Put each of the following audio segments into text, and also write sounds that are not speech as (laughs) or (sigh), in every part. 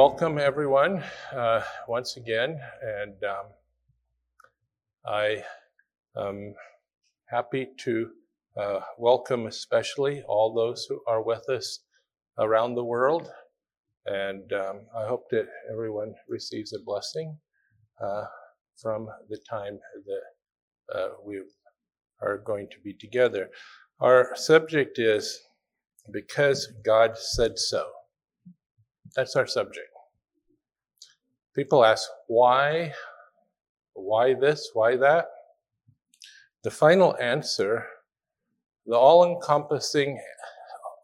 welcome everyone uh, once again, and um, I am happy to uh, welcome especially all those who are with us around the world, and um, I hope that everyone receives a blessing uh, from the time that uh, we are going to be together. Our subject is because God said so. That's our subject. People ask, why? Why this? Why that? The final answer, the all encompassing,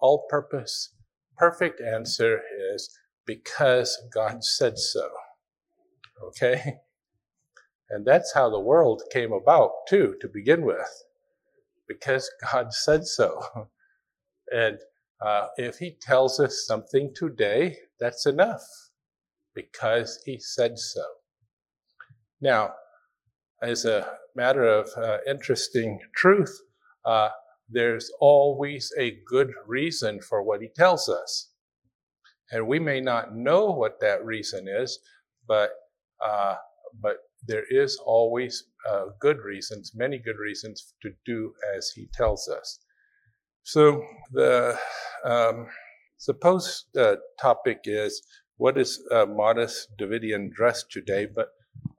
all purpose, perfect answer is because God said so. Okay? And that's how the world came about, too, to begin with, because God said so. (laughs) And uh, if He tells us something today, that's enough because he said so. Now, as a matter of uh, interesting truth, uh, there's always a good reason for what he tells us. And we may not know what that reason is, but, uh, but there is always uh, good reasons, many good reasons to do as he tells us. So the um, supposed uh, topic is what is modest Davidian dress today, but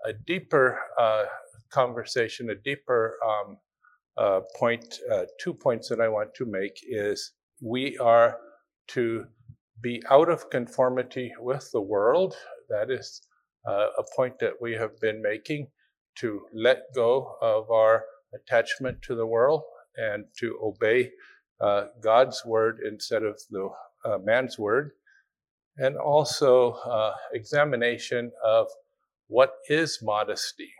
a deeper uh, conversation, a deeper um, uh, point, uh, two points that I want to make is we are to be out of conformity with the world. That is uh, a point that we have been making to let go of our attachment to the world and to obey God's word instead of the uh, man's word, and also uh, examination of what is modesty,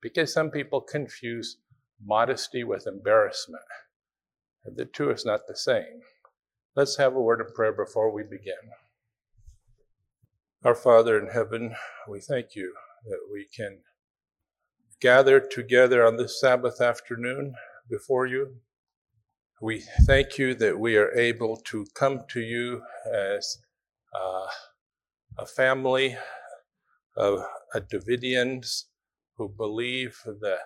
because some people confuse modesty with embarrassment. The two is not the same. Let's have a word of prayer before we begin. Our Father in heaven, we thank you that we can gather together on this Sabbath afternoon before you we thank you that we are able to come to you as uh, a family of Davidians who believe that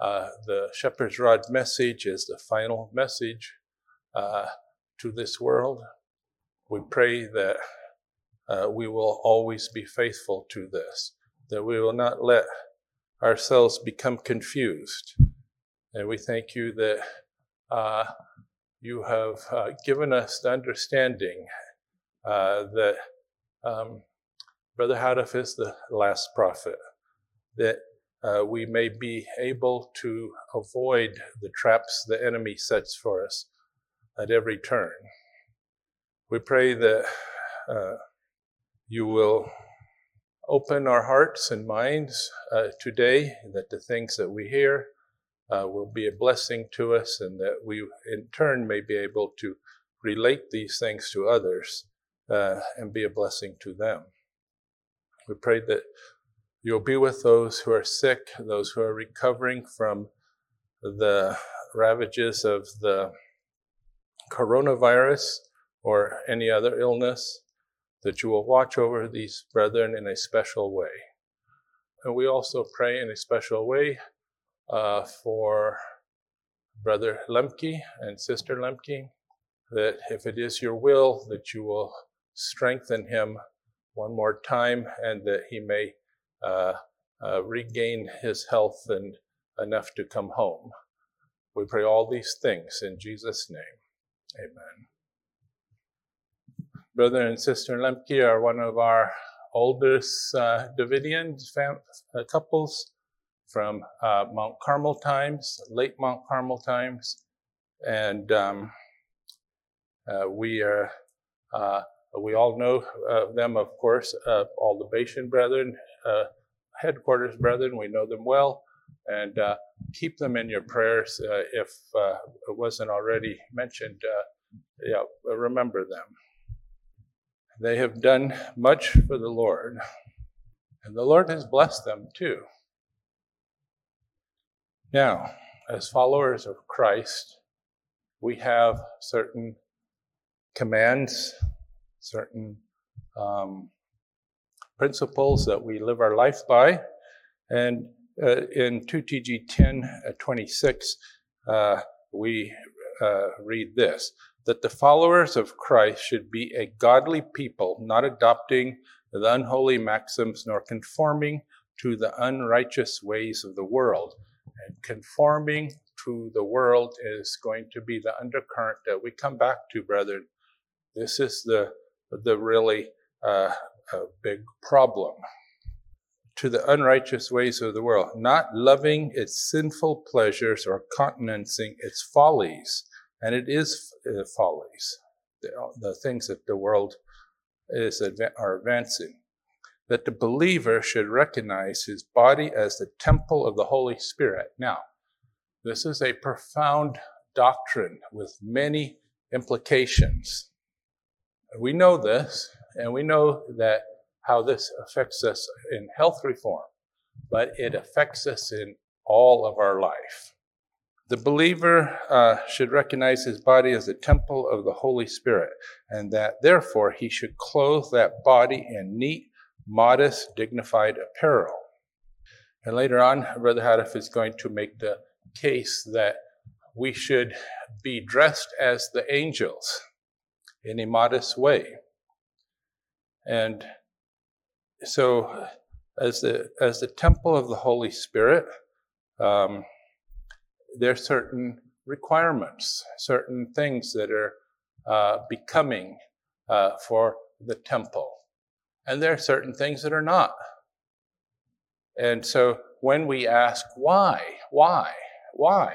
uh, the shepherd's rod message is the final message uh, to this world. We pray that uh, we will always be faithful to this, that we will not let ourselves become confused. And we thank you that uh, you have uh, given us the understanding uh, that um, Brother Houteff is the last prophet, that uh, we may be able to avoid the traps the enemy sets for us at every turn. We pray that uh, you will open our hearts and minds uh, today, that the things that we hear uh, will be a blessing to us, and that we in turn may be able to relate these things to others uh, and be a blessing to them. We pray that you'll be with those who are sick, those who are recovering from the ravages of the coronavirus or any other illness, that you will watch over these brethren in a special way. And we also pray in a special way uh, for Brother Lemke and Sister Lemke, that if it is your will, that you will strengthen him one more time and that he may uh, uh, regain his health and enough to come home. We pray all these things in Jesus' name. Amen. Brother and Sister Lemke are one of our oldest uh, Davidian fam- uh, couples from uh, Mount Carmel times, late Mount Carmel times, and um, uh, we are uh, we all know them, of course, uh, all the Bashan brethren, uh, headquarters brethren. We know them well, and uh, keep them in your prayers if it wasn't already mentioned. yeah, remember them. They have done much for the Lord, and the Lord has blessed them too. Now, as followers of Christ, we have certain commands, certain um, principles that we live our life by. And uh, in 2TG 10 uh, 26, uh, we uh, read this that the followers of Christ should be a godly people, not adopting the unholy maxims nor conforming to the unrighteous ways of the world. And conforming to the world is going to be the undercurrent that we come back to, brethren. This is the, the really uh, big problem. To the unrighteous ways of the world, not loving its sinful pleasures or countenancing its follies. And it is uh, follies, the, the, things that the world is are advancing. That the believer should recognize his body as the temple of the Holy Spirit. Now, this is a profound doctrine with many implications. We know this, and we know that how this affects us in health reform, but it affects us in all of our life. The believer uh, should recognize his body as the temple of the Holy Spirit, and that therefore he should clothe that body in neat, modest, dignified apparel. And later on, Brother Houteff is going to make the case that we should be dressed as the angels in a modest way. And so, as the, as the temple of the Holy Spirit, um, there are certain requirements, certain things that are uh, becoming uh, for the temple. And there are certain things that are not. And so when we ask why, why, why?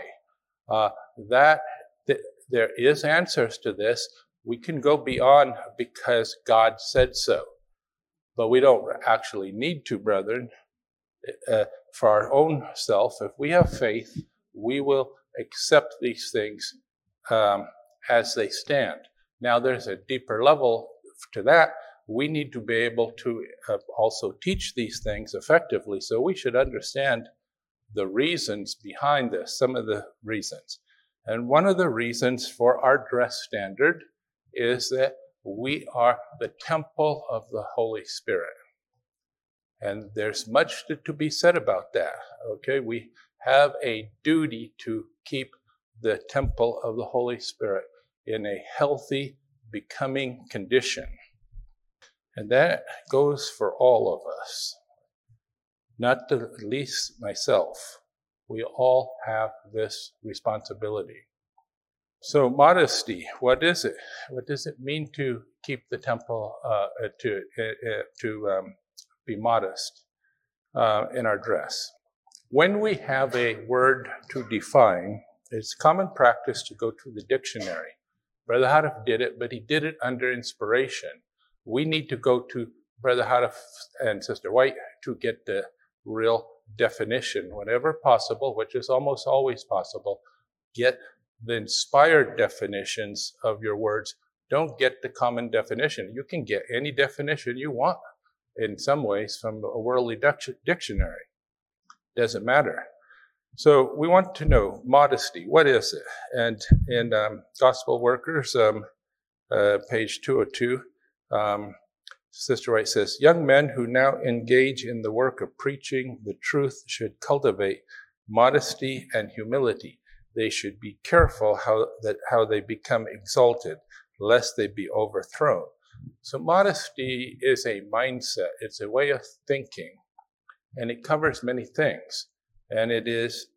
Uh, that th- there is answers to this. We can go beyond because God said so, but we don't actually need to, brethren. Uh, for our own self, if we have faith, we will accept these things um, as they stand. Now, there's a deeper level to that. We need to be able to uh, also teach these things effectively, so we should understand the reasons behind this, some of the reasons. And one of the reasons for our dress standard is that we are the temple of the Holy Spirit. And there's much to, to, be said about that. Okay, we have a duty to keep the temple of the Holy Spirit in a healthy, becoming condition. And that goes for all of us not the least myself. We all have this responsibility. So, modesty, what is it? What does it mean to keep the temple, uh, uh to, uh, uh, to um, be modest uh, in our dress? When we have a word to define, it's common practice to go to the dictionary. Brother Houteff did it, but he did it under inspiration. We need to go to Brother Houteff and Sister White to get the real definition whenever possible, which is almost always possible. Get the inspired definitions of your words. Don't get the common definition. You can get any definition you want in some ways from a worldly dictionary. Doesn't matter. So we want to know modesty. What is it? And in um, Gospel Workers, um, uh, page 202, um, Sister White says, Young men who now engage in the work of preaching the truth should cultivate modesty and humility. They should be careful how, that, how they become exalted, lest they be overthrown. So, modesty is a mindset, it's a way of thinking, and it covers many things. And it is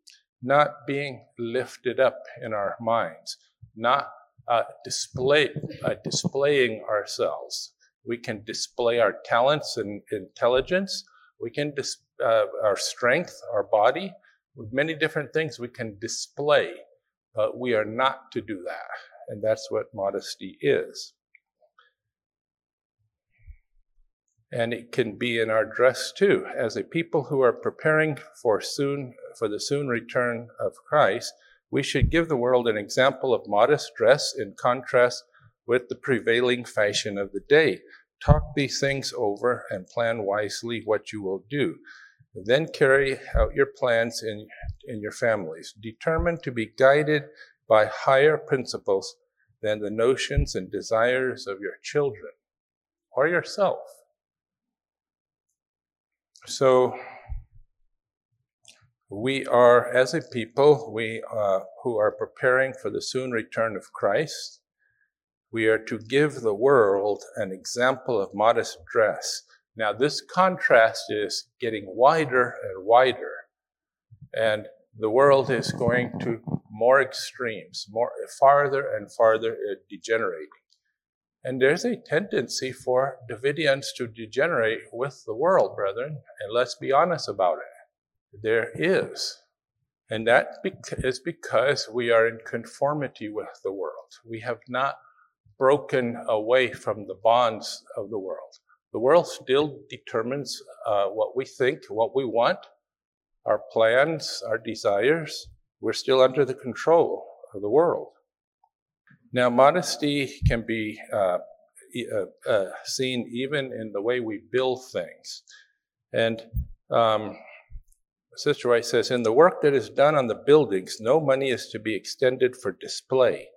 not being lifted up in our minds, not uh, display, uh, displaying ourselves, we can display our talents and intelligence. We can dis- uh, our strength, our body, with many different things we can display, but we are not to do that. And that's what modesty is. And it can be in our dress too. As a people who are preparing for soon for the soon return of Christ, we should give the world an example of modest dress in contrast with the prevailing fashion of the day. Talk these things over and plan wisely what you will do. Then carry out your plans in, in your families. Determined to be guided by higher principles than the notions and desires of your children or yourself. So, we are, as a people, we uh, who are preparing for the soon return of Christ, we are to give the world an example of modest dress. Now, this contrast is getting wider and wider, and the world is going to more extremes, more farther and farther degenerating. And there's a tendency for Davidians to degenerate with the world, brethren, and let's be honest about it. There is. And that is because we are in conformity with the world. We have not broken away from the bonds of the world. The world still determines uh, what we think, what we want, our plans, our desires. We're still under the control of the world. Now, modesty can be uh, uh, uh, seen even in the way we build things. And um, Sister White says, in the work that is done on the buildings, no money is to be extended for display.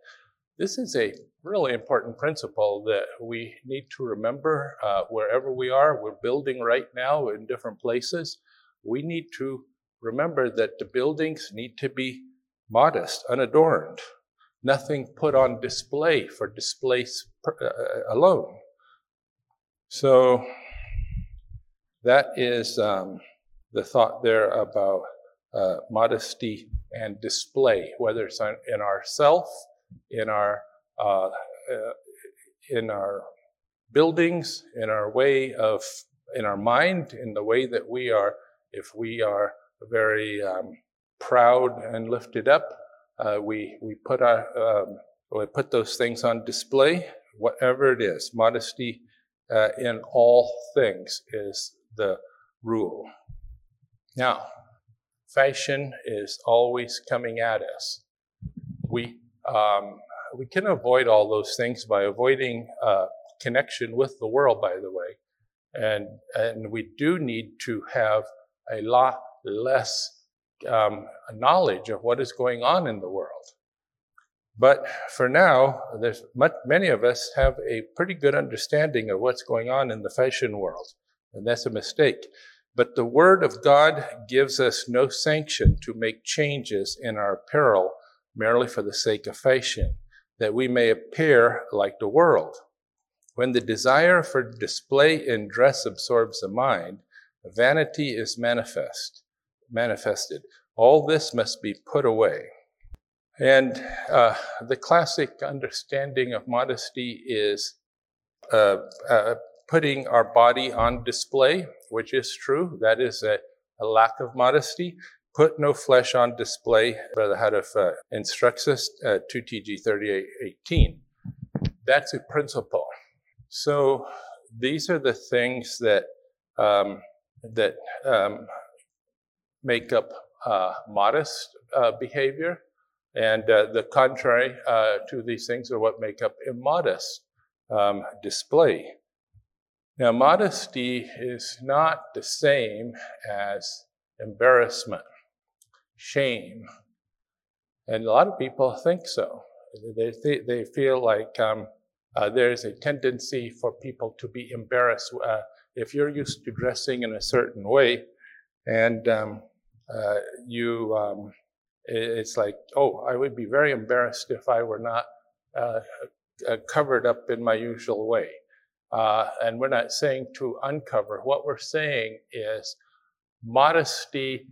This is a really important principle that we need to remember uh, wherever we are. We're building right now in different places. We need to remember that the buildings need to be modest, unadorned, nothing put on display for display uh, uh, alone. So that is um, the thought there about uh, modesty and display, whether it's in ourself, in our uh, uh, in our buildings, in our way of, in our mind, in the way that we are, if we are very um, proud and lifted up, uh, we we put our um, we put those things on display, whatever it is. Modesty uh, in all things is the rule. Now, fashion is always coming at us. We um, we can avoid all those things by avoiding uh, connection with the world, by the way. And, and we do need to have a lot less um, knowledge of what is going on in the world. But for now, there's much, many of us have a pretty good understanding of what's going on in the fashion world, and that's a mistake. But the Word of God gives us no sanction to make changes in our apparel merely for the sake of fashion that we may appear like the world. When the desire for display in dress absorbs the mind, vanity is manifest, manifested. All this must be put away. And uh, the classic understanding of modesty is uh, uh, putting our body on display, which is true. That is a, a lack of modesty. Put no flesh on display, Brother Houteff uh, instructs us, uh, 2 TG 3818. That's a principle. So these are the things that, um, that um, make up uh, modest uh, behavior, and uh, the contrary uh, to these things are what make up immodest um, display. Now, modesty is not the same as embarrassment shame. And a lot of people think so. They, th- they feel like um, uh, there's a tendency for people to be embarrassed. Uh, if you're used to dressing in a certain way and um, uh, you, um, it's like, oh, I would be very embarrassed if I were not uh, uh, covered up in my usual way. Uh, and we're not saying to uncover. What we're saying is modesty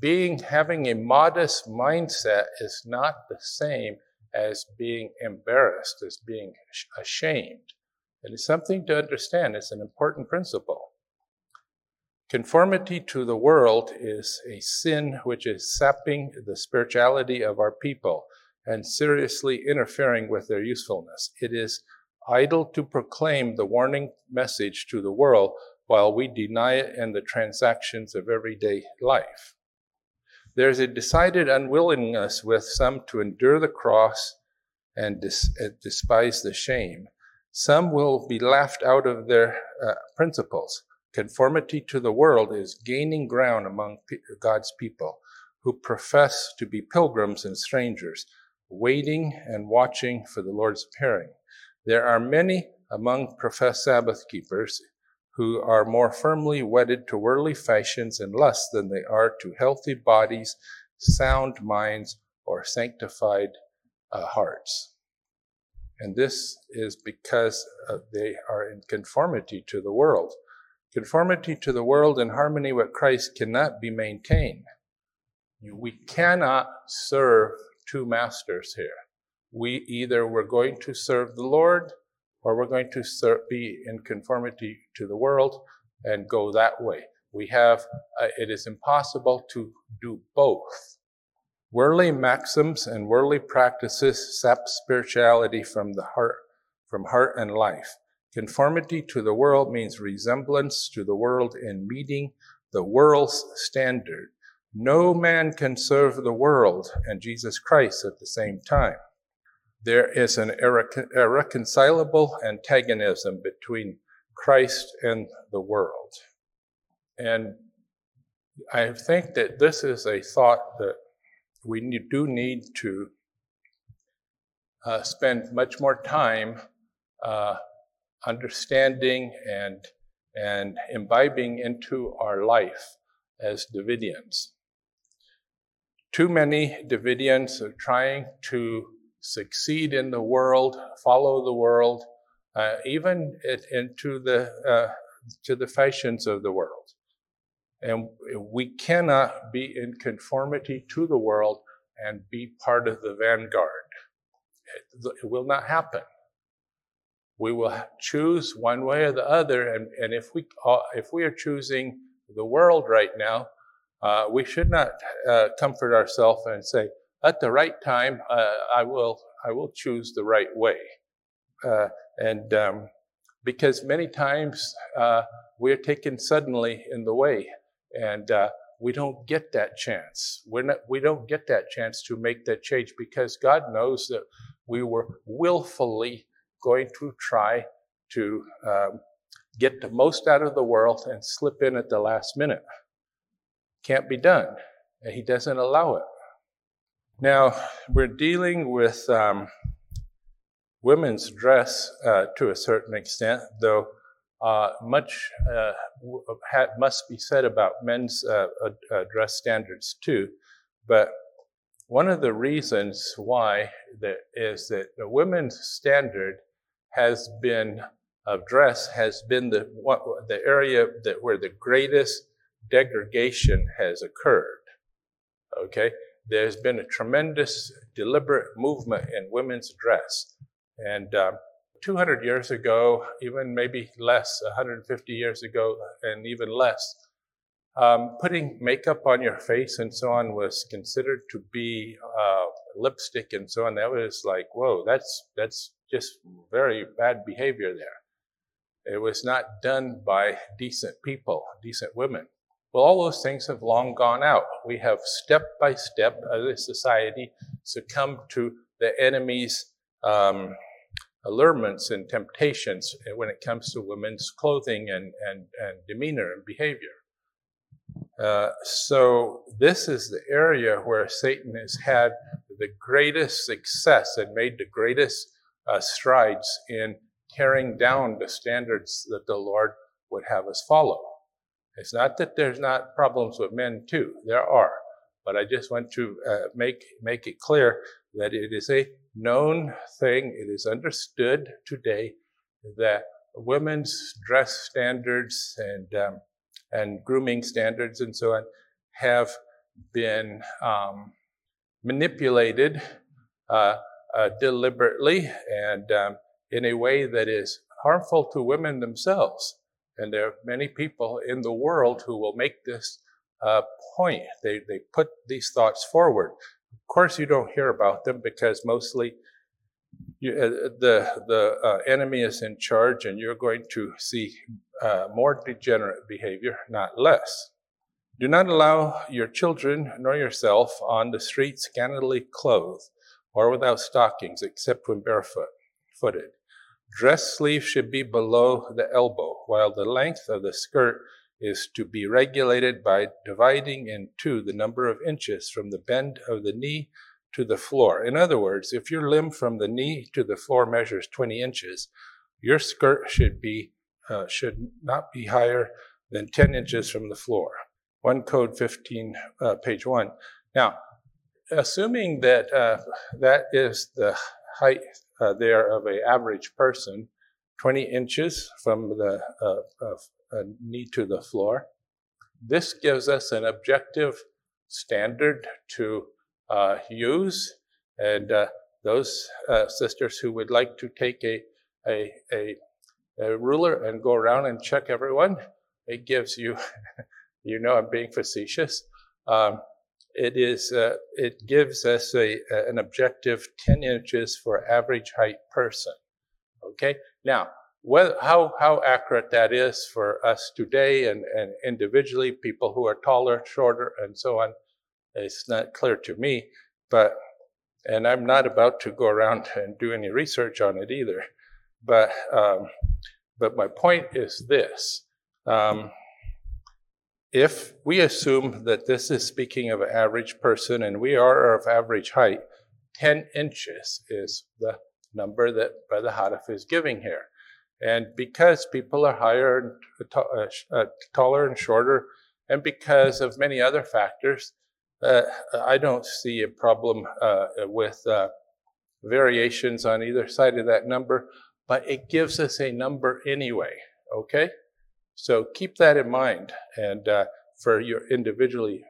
being having a modest mindset is not the same as being embarrassed, as being ashamed. It is something to understand. It's an important principle. Conformity to the world is a sin which is sapping the spirituality of our people and seriously interfering with their usefulness. It is idle to proclaim the warning message to the world while we deny it in the transactions of everyday life. There's a decided unwillingness with some to endure the cross and despise the shame. Some will be laughed out of their uh, principles. Conformity to the world is gaining ground among God's people who profess to be pilgrims and strangers, waiting and watching for the Lord's appearing. There are many among professed Sabbath keepers who are more firmly wedded to worldly fashions and lusts than they are to healthy bodies, sound minds, or sanctified uh, hearts. And this is because uh, they are in conformity to the world. Conformity to the world and harmony with Christ cannot be maintained. We cannot serve two masters here. We either we're going to serve the Lord or we're going to be in conformity to the world and go that way. We have, uh, it is impossible to do both. Worldly maxims and worldly practices sap spirituality from the heart, from heart and life. Conformity to the world means resemblance to the world in meeting the world's standard. No man can serve the world and Jesus Christ at the same time. There is an irreconcilable antagonism between Christ and the world. And I think that this is a thought that we do need to uh, spend much more time uh, understanding and, and imbibing into our life as Davidians. Too many Davidians are trying to succeed in the world, follow the world, uh, even it, into the uh, to the fashions of the world. And we cannot be in conformity to the world and be part of the vanguard. It, it will not happen we will choose one way or the other. And, and if, we, uh, if we are choosing the world right now, uh, we should not uh, comfort ourselves and say, at the right time, uh, I, will, I will choose the right way. Uh, and um, because many times uh, we're taken suddenly in the way, and we don't get that chance. We're not, we don't get that chance to make that change because God knows that we were willfully going to try to um, get the most out of the world and slip in at the last minute. Can't be done. And he doesn't allow it. Now, we're dealing with um, women's dress uh, to a certain extent, though uh, much uh, must be said about men's uh, dress standards too. But one of the reasons why that is that the women's standard has been of dress has been the what, the area that where the greatest degradation has occurred. Okay, there's been a tremendous deliberate movement in women's dress, and um, 200 years ago, even maybe less, 150 years ago, and even less, um, putting makeup on your face and so on was considered to be uh, lipstick and so on. That was like, whoa, that's that's just very bad behavior there. It was not done by decent people, decent women. Well, all those things have long gone out. We have step by step as a society succumbed to the enemy's um, allurements and temptations when it comes to women's clothing and, and, and demeanor and behavior. Uh, so, this is the area where Satan has had the greatest success and made the greatest uh, strides in tearing down the standards that the Lord would have us follow. It's not that there's not problems with men too. There are. But I just want to uh, make, make it clear that it is a known thing. It is understood today that women's dress standards and, um, and grooming standards and so on have been um, manipulated uh, uh, deliberately and um, in a way that is harmful to women themselves. And there are many people in the world who will make this uh, point. They, they put these thoughts forward. Of course, you don't hear about them because mostly you, uh, the, the uh, enemy is in charge and you're going to see uh, more degenerate behavior, not less. Do not allow your children nor yourself on the street scantily clothed or without stockings except when barefoot footed. Dress sleeve should be below the elbow, while the length of the skirt is to be regulated by dividing in two the number of inches from the bend of the knee to the floor. In other words, if your limb from the knee to the floor measures 20 inches, your skirt should be uh, should not be higher than 10 inches from the floor. 1 Code 15, uh, page 1. Now, assuming that uh, that is the height uh, there of an average person, 20 inches from the uh, knee to the floor, this gives us an objective standard to uh, use. And uh, those uh, sisters who would like to take a, a, a, a, ruler and go around and check everyone, it gives you, (laughs) you know, I'm being facetious. Um, it is, uh, it gives us a, an objective 10 inches for average height person. Okay. Now, how, how accurate that is for us today and, and individually, people who are taller, shorter, and so on, it's not clear to me. But, and I'm not about to go around (laughs) and do any research on it either. But, um, but my point is this. Um, if we assume that this is speaking of an average person and we are of average height, 10 inches is the number that Brother Houteff is giving here. And because people are higher and uh, uh, taller and shorter, and because of many other factors, uh, I don't see a problem uh, with uh, variations on either side of that number, but it gives us a number anyway, okay? So keep that in mind and uh, for your individually,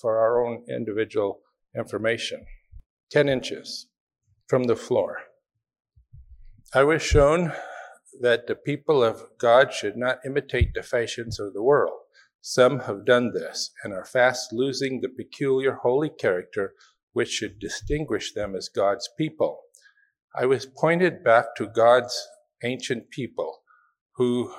for our own individual information. 10 inches from the floor. I was shown that the people of God should not imitate the fashions of the world. Some have done this and are fast losing the peculiar holy character which should distinguish them as God's people. I was pointed back to God's ancient people who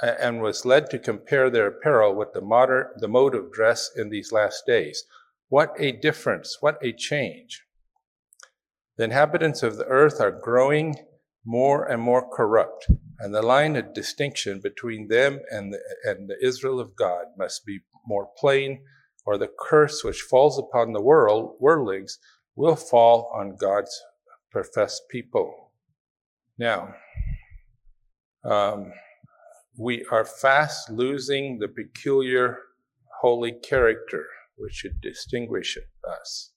and was led to compare their apparel with the modern the mode of dress in these last days. What a difference, what a change. The inhabitants of the earth are growing more and more corrupt, and the line of distinction between them and the, and the Israel of God must be more plain, or the curse which falls upon the world, worldlings, will fall on God's professed people. Now, um, we are fast losing the peculiar holy character which should distinguish us.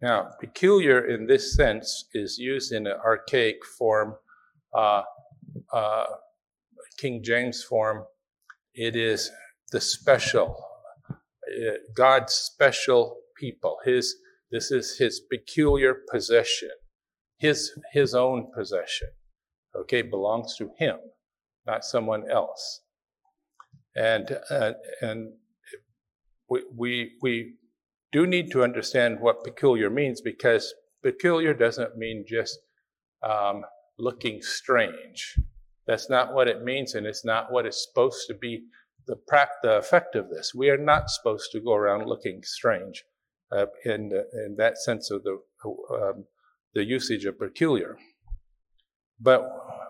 Now, peculiar in this sense is used in an archaic form, uh, uh, King James form. It is the special, uh, God's special people. His this is his peculiar possession, his his own possession. Okay, belongs to him, not someone else. And uh, and we we we do need to understand what peculiar means because peculiar doesn't mean just um, looking strange. That's not what it means, and it's not what is supposed to be the, pra- the effect of this. We are not supposed to go around looking strange uh, in, in that sense of the, um, the usage of peculiar. But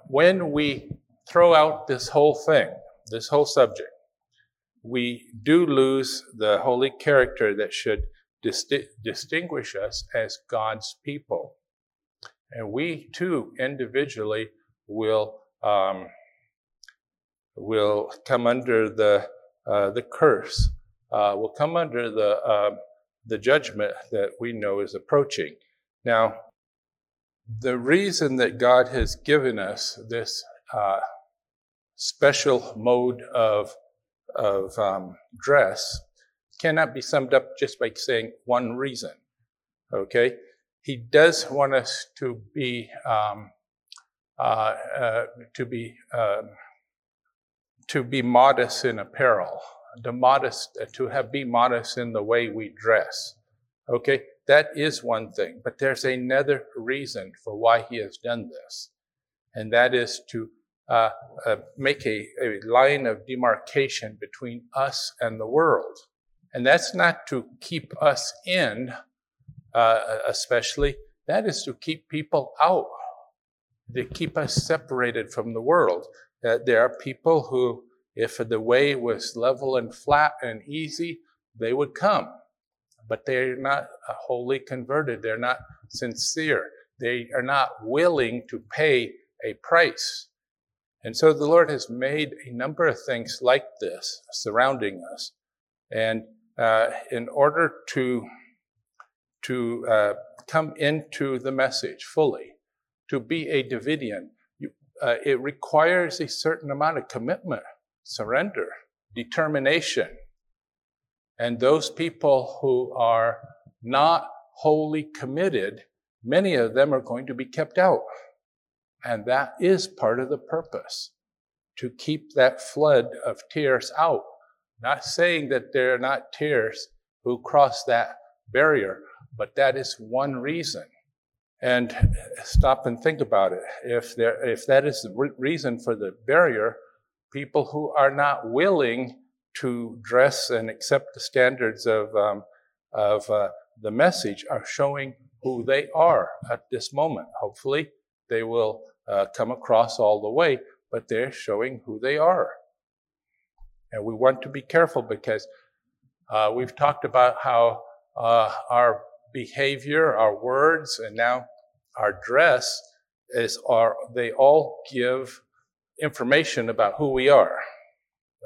when we throw out this whole thing, this whole subject, we do lose the holy character that should disti- distinguish us as God's people. And we too, individually, will um, will come under the uh, the curse. Uh, will come under the uh, the judgment that we know is approaching. Now, the reason that God has given us this uh, special mode of of um, dress cannot be summed up just by saying one reason. Okay? He does want us to be um, uh, uh, to be um, to be modest in apparel, to modest to have be modest in the way we dress. Okay, that is one thing, but there's another reason for why he has done this, and that is to uh, uh, make a, a line of demarcation between us and the world. And that's not to keep us in, uh, especially, that is to keep people out, to keep us separated from the world. Uh, there are people who, if the way was level and flat and easy, they would come. But they're not wholly converted. They're not sincere. They are not willing to pay a price And so the Lord has made a number of things like this surrounding us. And uh, in order to, to uh, come into the message fully, to be a Davidian, you, uh, it requires a certain amount of commitment, surrender, determination. And those people who are not wholly committed, many of them are going to be kept out. And that is part of the purpose to keep that flood of tares out. Not saying that there are not tares who cross that barrier, but that is one reason. And stop and think about it. If there, if that is the re- reason for the barrier, people who are not willing to dress and accept the standards of um, of uh, the message are showing who they are at this moment. Hopefully, they will uh, come across all the way, but they're showing who they are. And we want to be careful because uh, we've talked about how uh, our behavior, our words, and now our dress is are they all give information about who we are.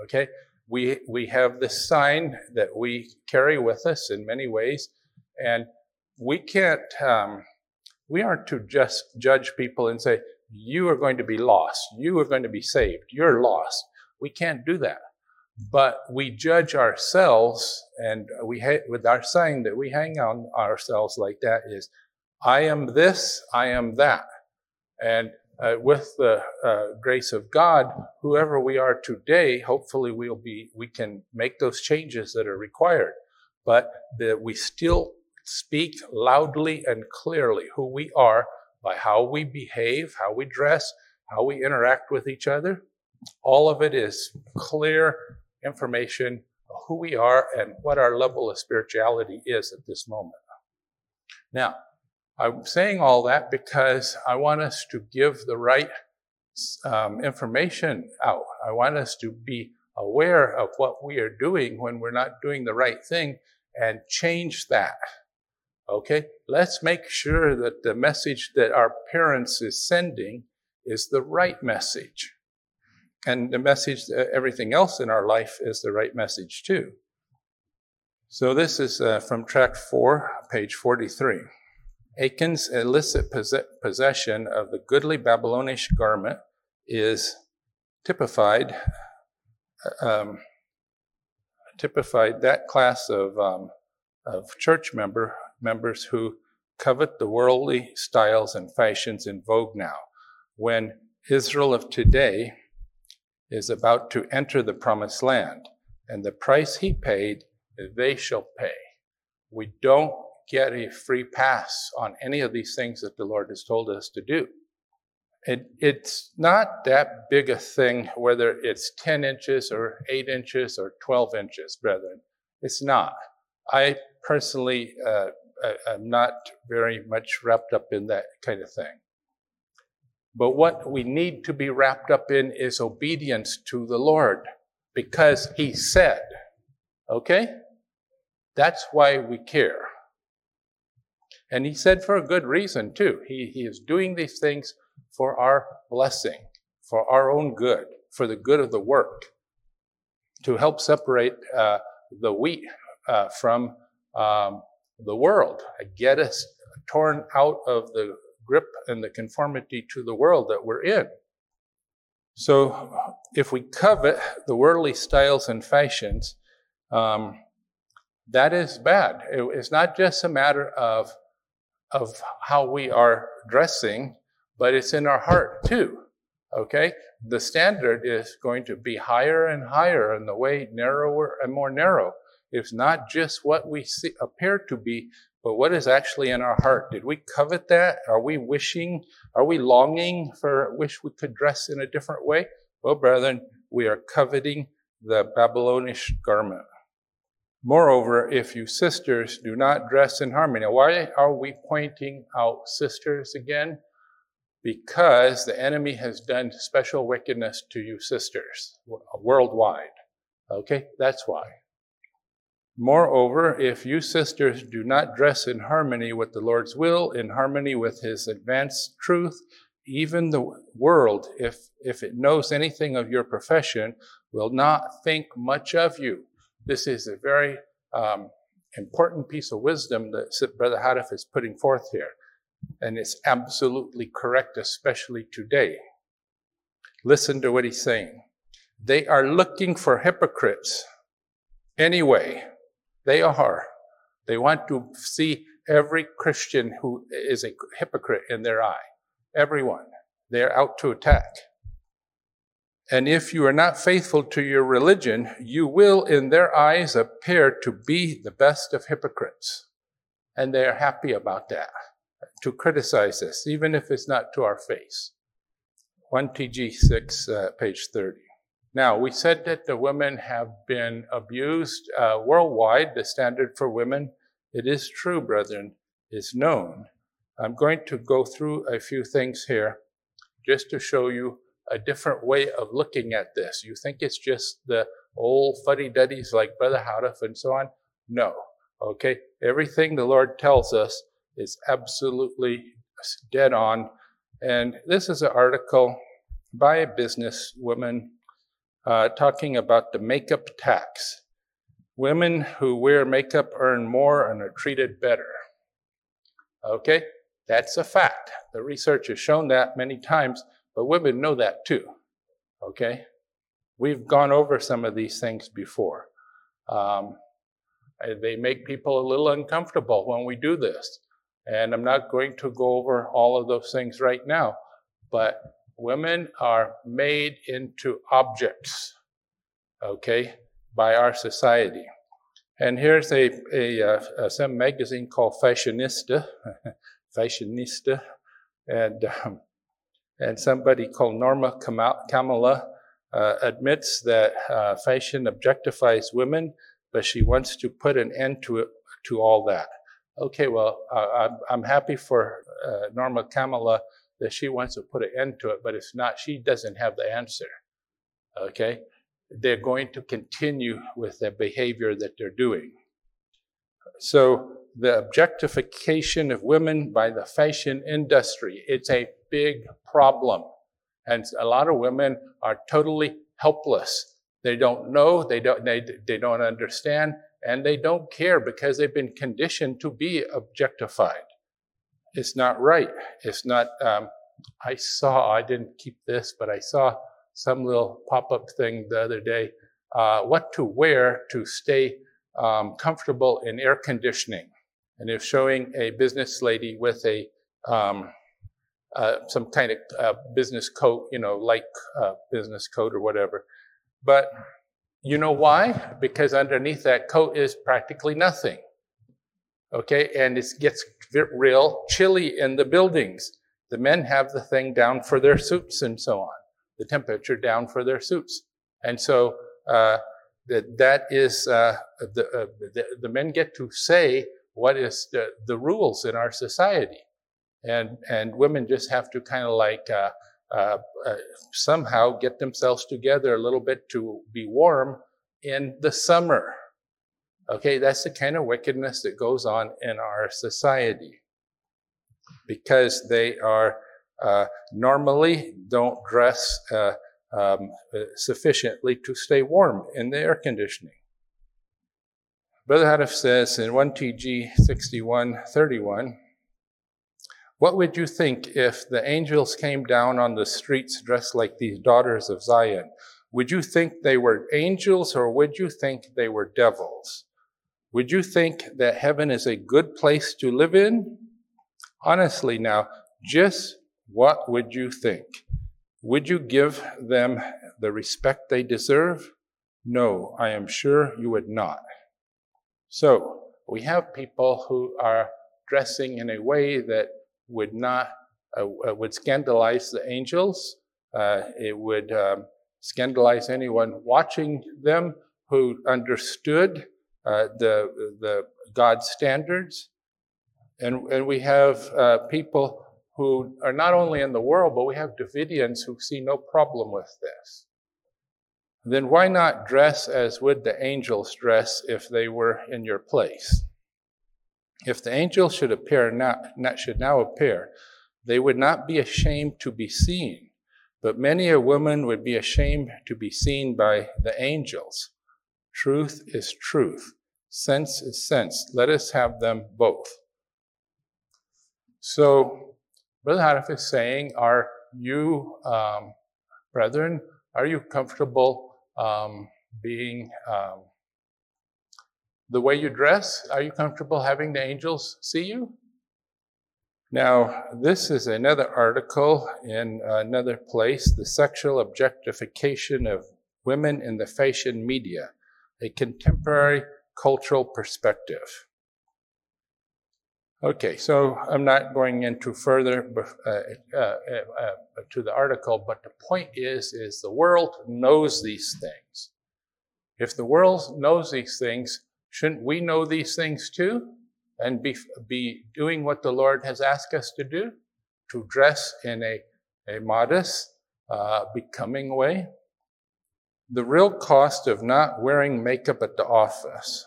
Okay, we we have this sign that we carry with us in many ways, and we can't. Um, we aren't to just judge people and say you are going to be lost, you are going to be saved, you're lost. We can't do that. But we judge ourselves, and we ha- with our saying that we hang on ourselves like that is, I am this, I am that, and uh, with the uh, grace of God, whoever we are today, hopefully we'll be we can make those changes that are required, but that we still speak loudly and clearly who we are by how we behave, how we dress, how we interact with each other. All of it is clear information who we are and what our level of spirituality is at this moment. Now, I'm saying all that because I want us to give the right um, information out. I want us to be aware of what we are doing when we're not doing the right thing and change that. Okay? Let's make sure that the message that our parents is sending is the right message. And the message, uh, everything else in our life is the right message too. So this is uh, from tract four, page 43. Achan's illicit possession of the goodly Babylonish garment is typified, uh, um, typified that class of, um, of church member members who covet the worldly styles and fashions in vogue now. When Israel of today is about to enter the promised land, and the price he paid, they shall pay. We don't get a free pass on any of these things that the Lord has told us to do. It, it's not that big a thing whether it's 10 inches or 8 inches or 12 inches, brethren. It's not. I personally uh, am not very much wrapped up in that kind of thing. But what we need to be wrapped up in is obedience to the Lord because He said. Okay? That's why we care. And He said for a good reason, too. He, he is doing these things for our blessing, for our own good, for the good of the work, to help separate uh, the wheat uh, from um, the world, get us torn out of the grip and the conformity to the world that we're in. So, if we covet the worldly styles and fashions, um, that is bad. it's not just a matter of, of how we are dressing, but it's in our heart too. Okay? The standard is going to be higher and higher, and the way narrower and more narrow. It's not just what we see, appear to be, but what is actually in our heart? Did we covet that? Are we wishing? Are we longing for, wish we could dress in a different way? Well, brethren, we are coveting the Babylonish garment. Moreover, if you sisters do not dress in harmony, why are we pointing out sisters again? Because the enemy has done special wickedness to you sisters worldwide. Okay, that's why. Moreover, if you sisters do not dress in harmony with the Lord's will, in harmony with his advanced truth, even the world, if, if it knows anything of your profession, will not think much of you. This is a very um, important piece of wisdom that Brother Houteff is putting forth here. And it's absolutely correct, especially today. Listen to what he's saying. They are looking for hypocrites anyway. They are. They want to see every Christian who is a hypocrite in their eye. Everyone. They're out to attack. And if you are not faithful to your religion, you will, in their eyes, appear to be the best of hypocrites. And they are happy about that, to criticize us, even if it's not to our face. 1 TG 6, uh, page 30. Now, we said that the women have been abused uh, worldwide. The standard for women, it is true, brethren, is known. I'm going to go through a few things here just to show you a different way of looking at this. You think it's just the old fuddy-duddies like Brother Houteff and so on? No. Okay? Everything the Lord tells us is absolutely dead on. And this is an article by a businesswoman uh, talking about the makeup tax. Women who wear makeup earn more and are treated better. Okay? That's a fact. The research has shown that many times. But women know that too. Okay? We've gone over some of these things before. Um, they make people a little uncomfortable when we do this. And I'm not going to go over all of those things right now, but women are made into objects, okay, by our society. And here's a, a, a, a some magazine called Fashionista, (laughs) Fashionista, and um, and somebody called Norma Kamali uh, admits that uh, fashion objectifies women, but she wants to put an end to it, to all that. Okay, well, uh, I'm, I'm, happy for uh, Norma Kamali that she wants to put an end to it, but if not, she doesn't have the answer. Okay, they're going to continue with the behavior that they're doing. So the objectification of women by the fashion industry, it's a big problem. And a lot of women are totally helpless. They don't know, they don't, they, they don't understand, and they don't care because they've been conditioned to be objectified. It's not right. It's not, um, I saw, I didn't keep this, but I saw some little pop up thing the other day uh, what to wear to stay um, comfortable in air conditioning. And it's showing a business lady with a um, uh, some kind of uh, business coat, you know, like uh, business coat or whatever. But you know why? Because underneath that coat is practically nothing. Okay, and it gets real chilly in the buildings. The men have the thing down for their suits and so on, the temperature down for their suits. And so uh, that, that is, uh, the, uh, the, the men get to say what is the, the rules in our society and and women just have to kind of like uh, uh, uh, somehow get themselves together a little bit to be warm in the summer. Okay, that's the kind of wickedness that goes on in our society because they are uh, normally don't dress uh, um, sufficiently to stay warm in the air conditioning. Brother Houteff says in 1 TG 6131, what would you think if the angels came down on the streets dressed like these daughters of Zion? Would you think they were angels or would you think they were devils? Would you think that heaven is a good place to live in? Honestly, now, just what would you think? Would you give them the respect they deserve? No, I am sure you would not. So, we have people who are dressing in a way that would not uh, uh, would scandalize the angels. Uh, it would um, scandalize anyone watching them who understood uh, the the God's standards. And and we have uh, people who are not only in the world, but we have Davidians who see no problem with this. Then why not dress as would the angels dress if they were in your place? If the angels should appear now, should now appear, they would not be ashamed to be seen, but many a woman would be ashamed to be seen by the angels. Truth is truth, sense is sense. Let us have them both. So, Brother Houteff is saying, Are you, um, brethren, are you comfortable um, being um, the way you dress? Are you comfortable having the angels see you? Now, this is another article in another place the sexual objectification of women in the fashion media, a contemporary cultural perspective. Okay, so I'm not going into further uh, uh, uh, uh, to the article, but the point is, is the world knows these things. If the world knows these things, shouldn't we know these things too? And be, be doing what the Lord has asked us to do? To dress in a, a modest, uh, becoming way? The real cost of not wearing makeup at the office.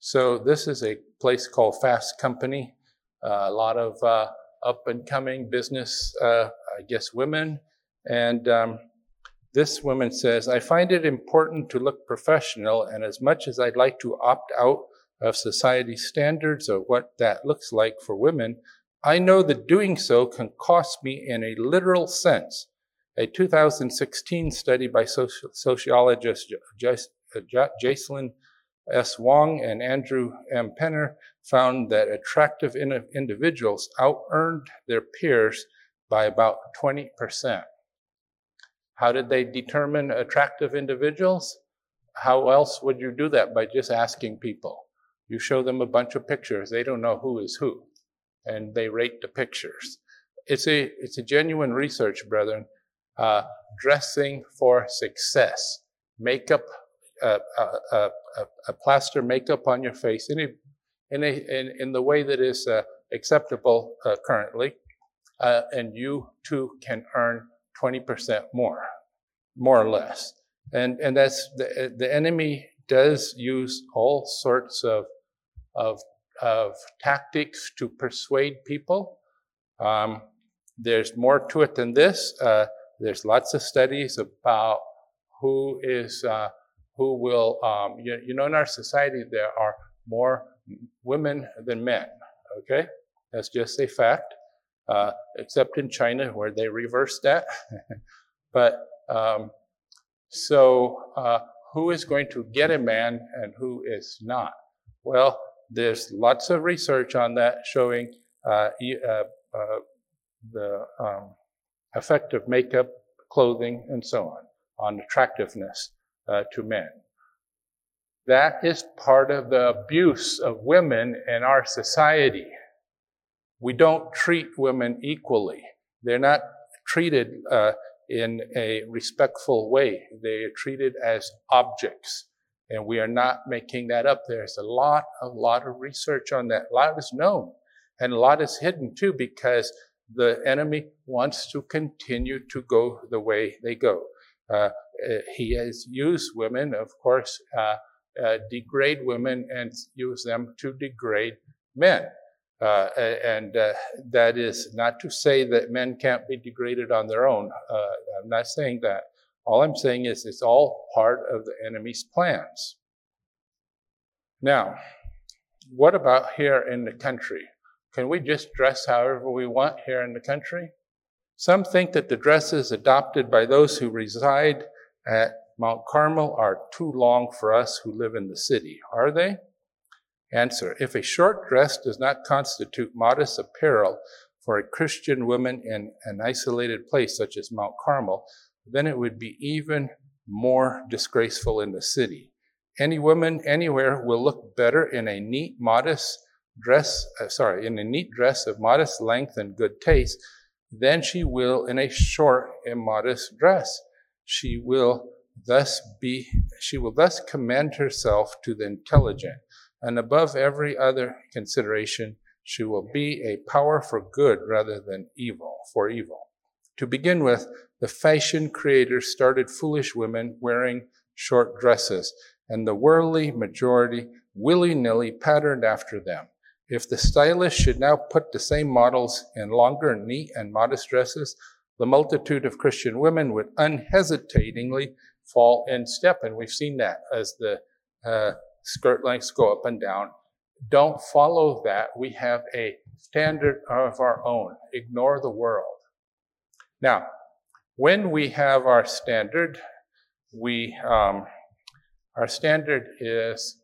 So, this is a place called Fast Company. Uh, a lot of uh, up and coming business, uh, I guess, women. And um, this woman says, I find it important to look professional, and as much as I'd like to opt out of society's standards of what that looks like for women, I know that doing so can cost me in a literal sense. A 2016 study by soci- sociologist Jaclyn uh, S. Wong and Andrew M. Penner found that attractive in- individuals out earned their peers by about 20%. How did they determine attractive individuals? How else would you do that? By just asking people. You show them a bunch of pictures, they don't know who is who, and they rate the pictures. It's a, it's a genuine research, brethren. Uh, dressing for success, makeup, uh, uh, uh, uh plaster makeup on your face in, a, in, a, in, in the way that is uh, acceptable currently, and you too can earn 20% more, more or less. And, and that's the, the enemy does use all sorts of, of, of tactics to persuade people. Um, there's more to it than this. Uh, there's lots of studies about who is, uh, who will, um, you, you know, in our society, there are more women than men, okay? That's just a fact uh, except in China where they reversed that. (laughs) but um, so, uh, who is going to get a man and who is not? Well, there's lots of research on that showing uh, uh, uh the um, effect of makeup, clothing, and so on on attractiveness uh, to men. That is part of the abuse of women in our society we don't treat women equally. They're not treated uh, in a respectful way. They are treated as objects. And we are not making that up. There's a lot, a lot of research on that. A lot is known and a lot is hidden too because the enemy wants to continue to go the way they go. Uh, uh he has used women, of course, uh, uh, degrade women and use them to degrade men. Uh, and uh, that is not to say that men can't be degraded on their own. I'm not saying that. All I'm saying is it's all part of the enemy's plans. Now, what about here in the country? Can we just dress however we want here in the country? Some think that the dresses adopted by those who reside at Mount Carmel are too long for us who live in the city. Are they? Answer If a short dress does not constitute modest apparel for a Christian woman in an isolated place such as Mount Carmel, then it would be even more disgraceful in the city. Any woman anywhere will look better in a neat, modest dress, uh, sorry, in a neat dress of modest length and good taste than she will in a short, immodest dress. She will thus be, she will thus commend herself to the intelligent and above every other consideration, she will be a power for good rather than evil, for evil. To begin with, the fashion creators started foolish women wearing short dresses, and the worldly majority willy nilly patterned after them. If the stylist should now put the same models in longer, neat, and modest dresses, the multitude of Christian women would unhesitatingly fall in step. And we've seen that as the uh, skirt lengths go up and down. Don't follow that. We have a standard of our own. Ignore the world. Now, when we have our standard, we um, our standard is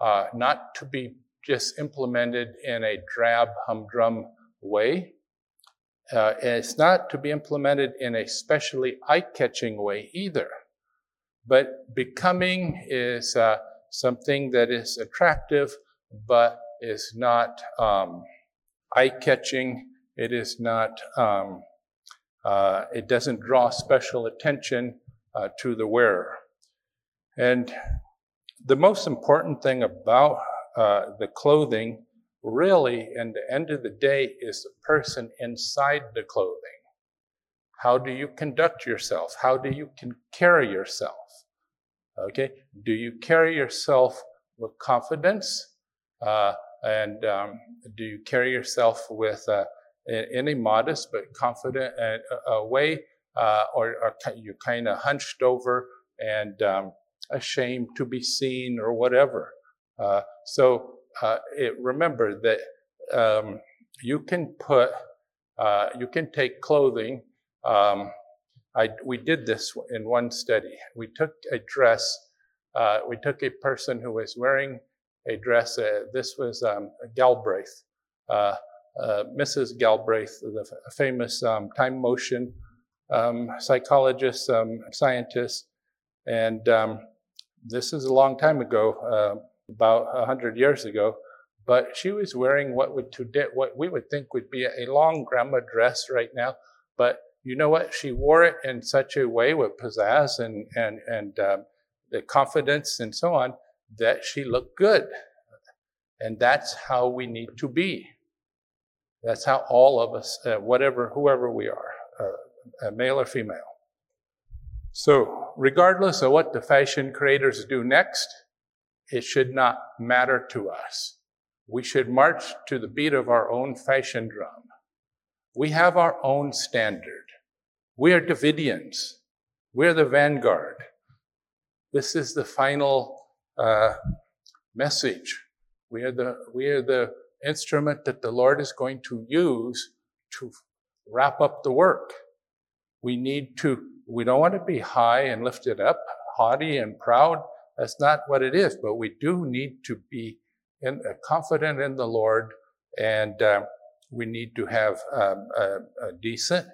uh, not to be just implemented in a drab, humdrum way. Uh, it's not to be implemented in a specially eye-catching way either. But becoming is uh, something that is attractive, but is not um, eye-catching. It is not. Um, uh, it doesn't draw special attention uh, to the wearer. And the most important thing about uh, the clothing, really, in the end of the day, is the person inside the clothing. How do you conduct yourself? How do you carry yourself? Okay, do you carry yourself with confidence? Uh, and um, do you carry yourself with uh, in a modest but confident uh way, uh, or, are you kind of hunched over and um, ashamed to be seen or whatever? Uh, so it, remember that um, you can put, you can take clothing. Um, I, we did this in one study. We took a dress, uh, we took a person who was wearing a dress. Uh, this was um, Galbraith, uh, uh Mrs. Galbraith, the f- famous um, time motion um, psychologist, um, scientist. And um, this is a long time ago, uh, about 100 years ago. But she was wearing what would today, what we would think would be a long grandma dress right now, but you know what? She wore it in such a way with pizzazz and and and um, the confidence and so on that she looked good, and that's how we need to be. That's how all of us, uh, whatever, whoever we are, uh, male or female. So, regardless of what the fashion creators do next, it should not matter to us. We should march to the beat of our own fashion drum. We have our own standard. We are Davidians. We're the vanguard. This is the final uh, message. We are the we are the instrument that the Lord is going to use to wrap up the work. We need to. We don't want to be high and lifted up, haughty and proud. That's not what it is. But we do need to be in, uh, confident in the Lord, and uh, we need to have um, a, a, decent,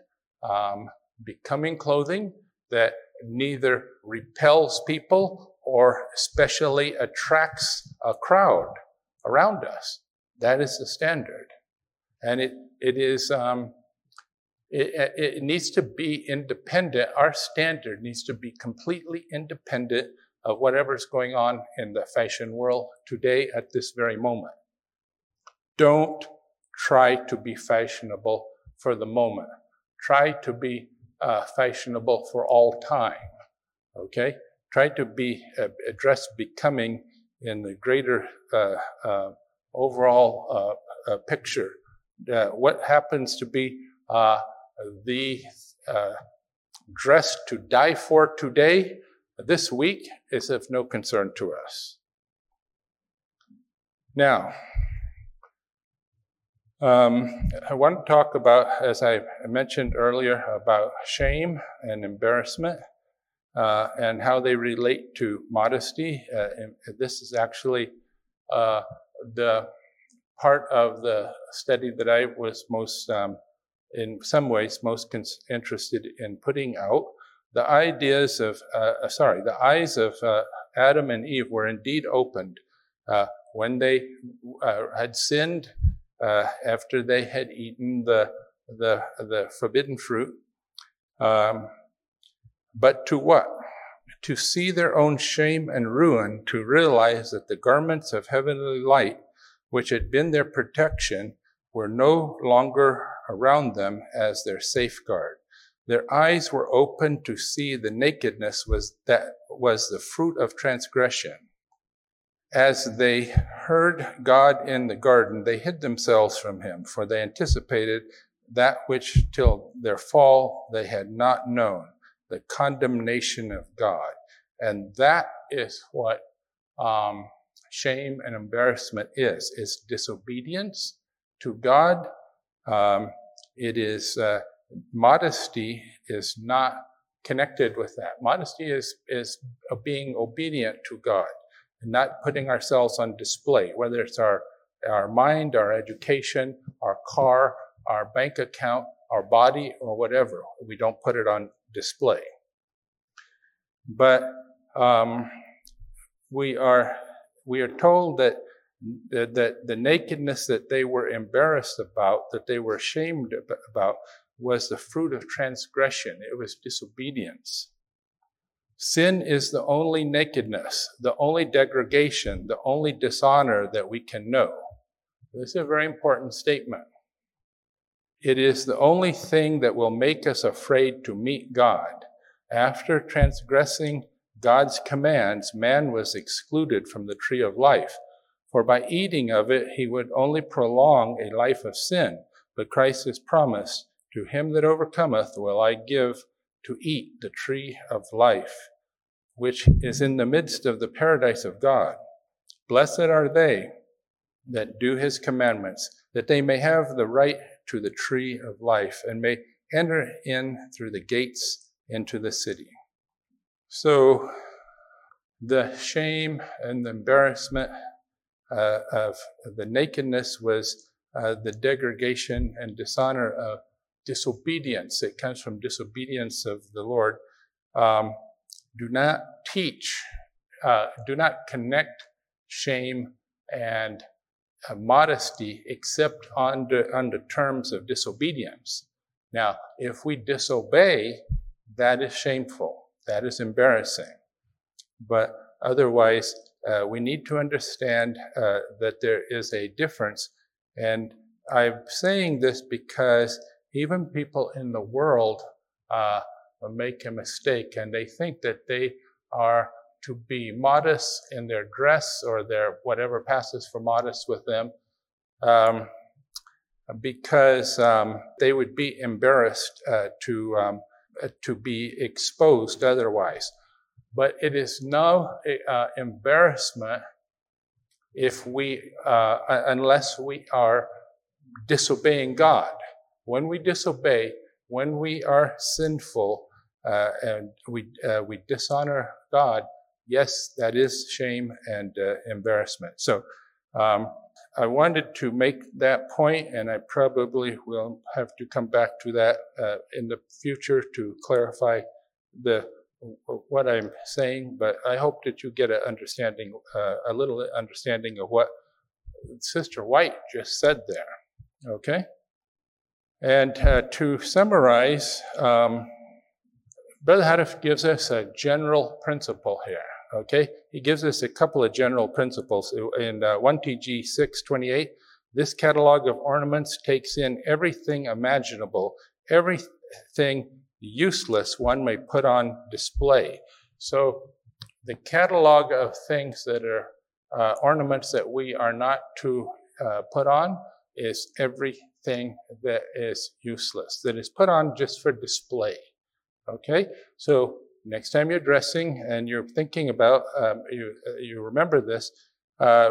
um, becoming clothing that neither repels people or especially attracts a crowd around us. That is the standard. And it, it is, um, it, it needs to be independent. Our standard needs to be completely independent of whatever's going on in the fashion world today at this very moment. Don't try to be fashionable for the moment. Try to be uh, fashionable for all time. Okay? Try to be uh, address becoming in the greater uh, uh overall uh, uh, picture. what happens to be the dress to die for today, this week, is of no concern to us. Now, um, I want to talk about, as I mentioned earlier, about shame and embarrassment uh, and how they relate to modesty. Uh, this is actually uh, the part of the study that I was most, um, in some ways, most cons- interested in putting out. The ideas of, uh, uh, sorry, the eyes of uh, Adam and Eve were indeed opened when they had sinned uh, after they had eaten the, the, the forbidden fruit. Um, but to what? To see their own shame and ruin, to realize that the garments of heavenly light, which had been their protection, were no longer around them as their safeguard. Their eyes were opened to see the nakedness was that was the fruit of transgression. as they heard God in the garden, they hid themselves from him, for they anticipated that which till their fall they had not known, the condemnation of God. And that is what um, shame and embarrassment is. It's disobedience to God. Um, it is uh, modesty is not connected with that. Modesty is is being obedient to God and not putting ourselves on display, whether it's our our mind, our education, our car, our bank account, our body, or whatever. We don't put it on display. But um, we are we are told that that the nakedness that they were embarrassed about, that they were ashamed about, was the fruit of transgression. It was disobedience. Sin is the only nakedness, the only degradation, the only dishonor that we can know. This is a very important statement. It is the only thing that will make us afraid to meet God. After transgressing God's commands, man was excluded from the tree of life. For by eating of it, he would only prolong a life of sin. But Christ has promised, To him that overcometh will I give to eat the tree of life, which is in the midst of the paradise of God. Blessed are they that do his commandments, that they may have the right to the tree of life and may enter in through the gates into the city. So the shame and the embarrassment uh, of the nakedness was uh, the degradation and dishonor of disobedience. It comes from disobedience of the Lord. Um, do not teach, uh, do not connect shame and uh, modesty except under, under terms of disobedience. Now, if we disobey, that is shameful. That is embarrassing. But otherwise, uh, we need to understand uh, that there is a difference. And I'm saying this because even people in the world uh, make a mistake and they think that they are to be modest in their dress or their whatever passes for modest with them um, because um, they would be embarrassed uh, to, um, uh, to be exposed otherwise. But it is no uh, embarrassment if we, uh, unless we are disobeying God. When we disobey, when we are sinful uh, and we, uh, we dishonor God, yes, that is shame and uh, embarrassment. So um, I wanted to make that point, and I probably will have to come back to that uh, in the future to clarify the what I'm saying, but I hope that you get an understanding, uh, a little understanding of what Sister White just said there. Okay? And uh, to summarize, um, Brother gives us a general principle here. Okay? He gives us a couple of general principles. In uh, 1TG 628, this catalog of ornaments takes in everything imaginable, everything useless one may put on display. So the catalog of things that are uh, ornaments that we are not to uh, put on is everything that is useless, that is put on just for display. Okay? So next time you're dressing and you're thinking about, um, you, uh, you remember this, uh,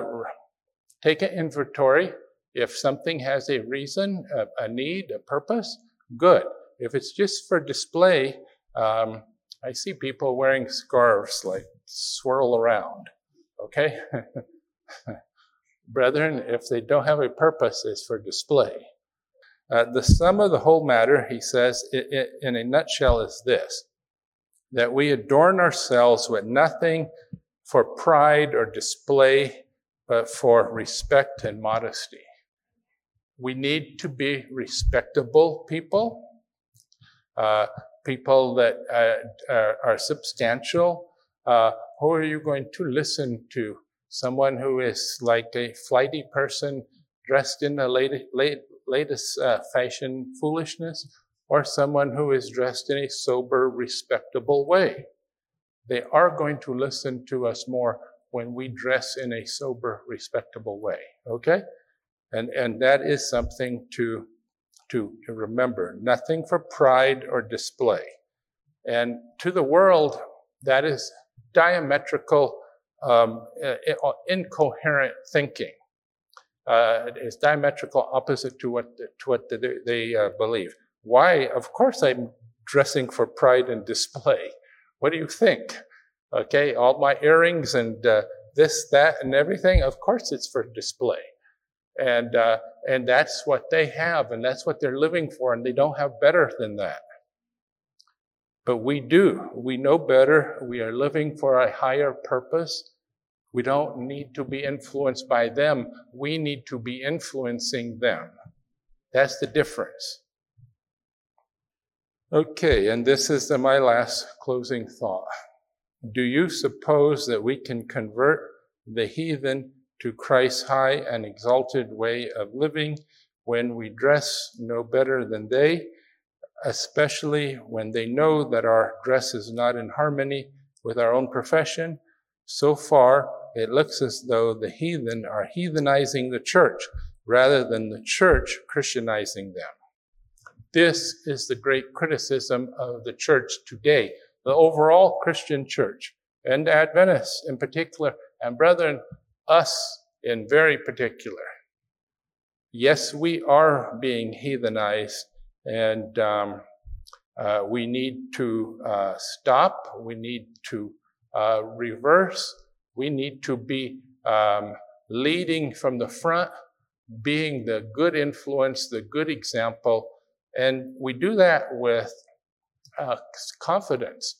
take an inventory. If something has a reason, a, a need, a purpose, good. If it's just for display, um, I see people wearing scarves like swirl around. Okay? (laughs) Brethren, if they don't have a purpose, it's for display. Uh, the sum of the whole matter, he says, it, it, in a nutshell, is this that we adorn ourselves with nothing for pride or display, but for respect and modesty. We need to be respectable people uh, people that uh, are, are, substantial. Uh, who are you going to listen to? Someone who is like a flighty person dressed in latest, late, latest uh, fashion foolishness, or someone who is dressed in a sober, respectable way. They are going to listen to us more when we dress in a sober, respectable way. Okay? And, and that is something to, to remember. Nothing for pride or display. And to the world, that is diametrical, um, incoherent thinking. Uh, it's diametrical opposite to what, to what they, they uh, believe. Why? Of course, I'm dressing for pride and display. What do you think? Okay, all my earrings and uh, this, that, and everything. Of course, it's for display, and uh, and that's what they have, and that's what they're living for, and they don't have better than that. But we do. We know better. We are living for a higher purpose. We don't need to be influenced by them. We need to be influencing them. That's the difference. Okay, and this is the, my last closing thought. Do you suppose that we can convert the heathen to Christ's high and exalted way of living when we dress no better than they, especially when they know that our dress is not in harmony with our own profession? So far, it looks as though the heathen are heathenizing the church rather than the church Christianizing them. This is the great criticism of the church today, the overall Christian church, and Adventists in particular, and brethren, us in very particular. Yes, we are being heathenized, and um, uh, we need to uh, stop. We need to uh, reverse. We need to be um, leading from the front, being the good influence, the good example and we do that with uh, confidence.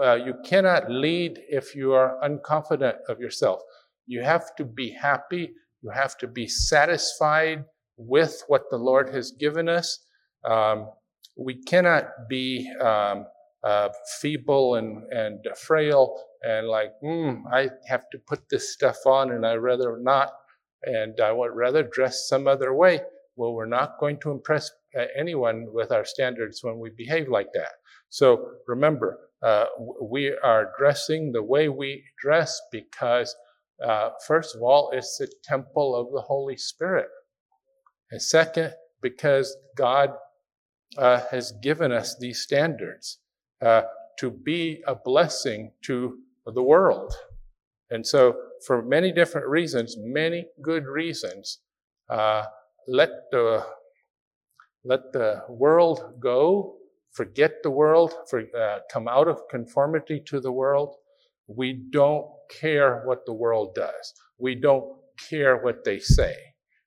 Uh, you cannot lead if you are unconfident of yourself. You have to be happy. You have to be satisfied with what the Lord has given us. Um, we cannot be um, uh, feeble and, and frail and like, hmm, I have to put this stuff on and I'd rather not, and I would rather dress some other way. Well, we're not going to impress anyone with our standards when we behave like that. So remember, uh, we are dressing the way we dress because, uh, first of all, it's the temple of the Holy Spirit. And second, because God uh, has given us these standards uh, to be a blessing to the world. And so, for many different reasons, many good reasons, uh, let the let the world go, forget the world, for, uh, come out of conformity to the world. We don't care what the world does. We don't care what they say.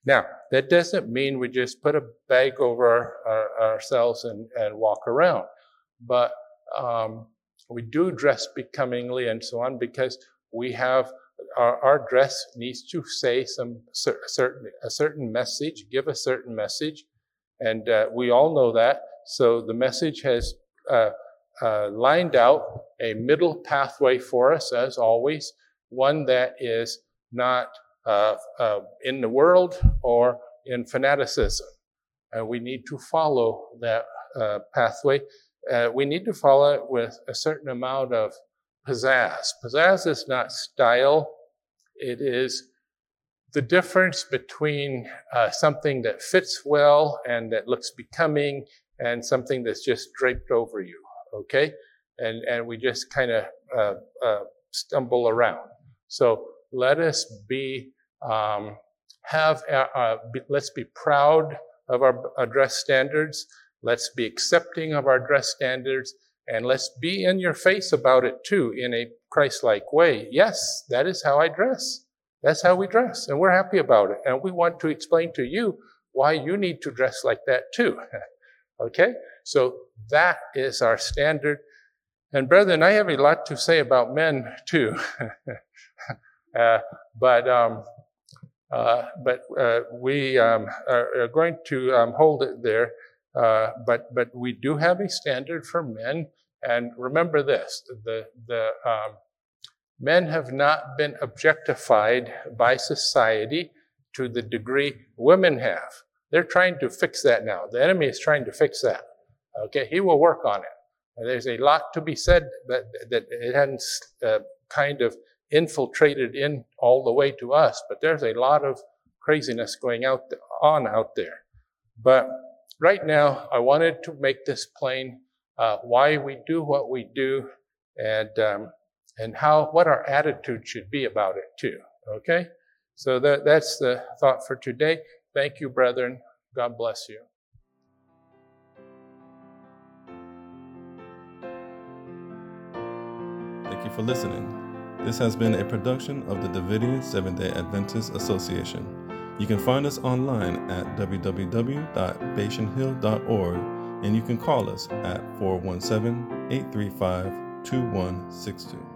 Now, that doesn't mean we just put a bag over our, our, ourselves and, and walk around, but um, we do dress becomingly and so on because we have our, our dress needs to say some certain a certain message, give a certain message, and uh, we all know that. So the message has uh, uh, lined out a middle pathway for us, as always, one that is not uh, uh, in the world or in fanaticism. And we need to follow that uh, we need to follow it with a certain amount of pizzazz. Pizzazz is not style, it is the difference between uh, something that fits well and that looks becoming and something that's just draped over you, okay? And, and we just kind of uh, uh, stumble around. So let us be, um, have, uh, uh, be, let's be proud of our, our dress standards. Let's be accepting of our dress standards and let's be in your face about it too in a Christ-like way. Yes, that is how I dress. That's how we dress, and we're happy about it. And we want to explain to you why you need to dress like that too. (laughs) okay? So that is our standard. And brethren, I have a lot to say about men too. (laughs) uh, but um, uh, but uh, we um, are, are, going to um, hold it there. Uh, but but we do have a standard for men. And remember this: the the um, men have not been objectified by society to the degree women have. They're trying to fix that now. The enemy is trying to fix that. Okay, he will work on it. There's a lot to be said that, that it hasn't uh, kind of infiltrated in all the way to us, but there's a lot of craziness going out on out there. But right now, I wanted to make this plain uh, why we do what we do and um, and how what our attitude should be about it too. Okay, so that that's the thought for today. Thank you, brethren. God bless you. Thank you for listening. This has been a production of the Davidian Seventh day Adventist Association. You can find us online at www.bashanhill.org and you can call us at 417 835 2162.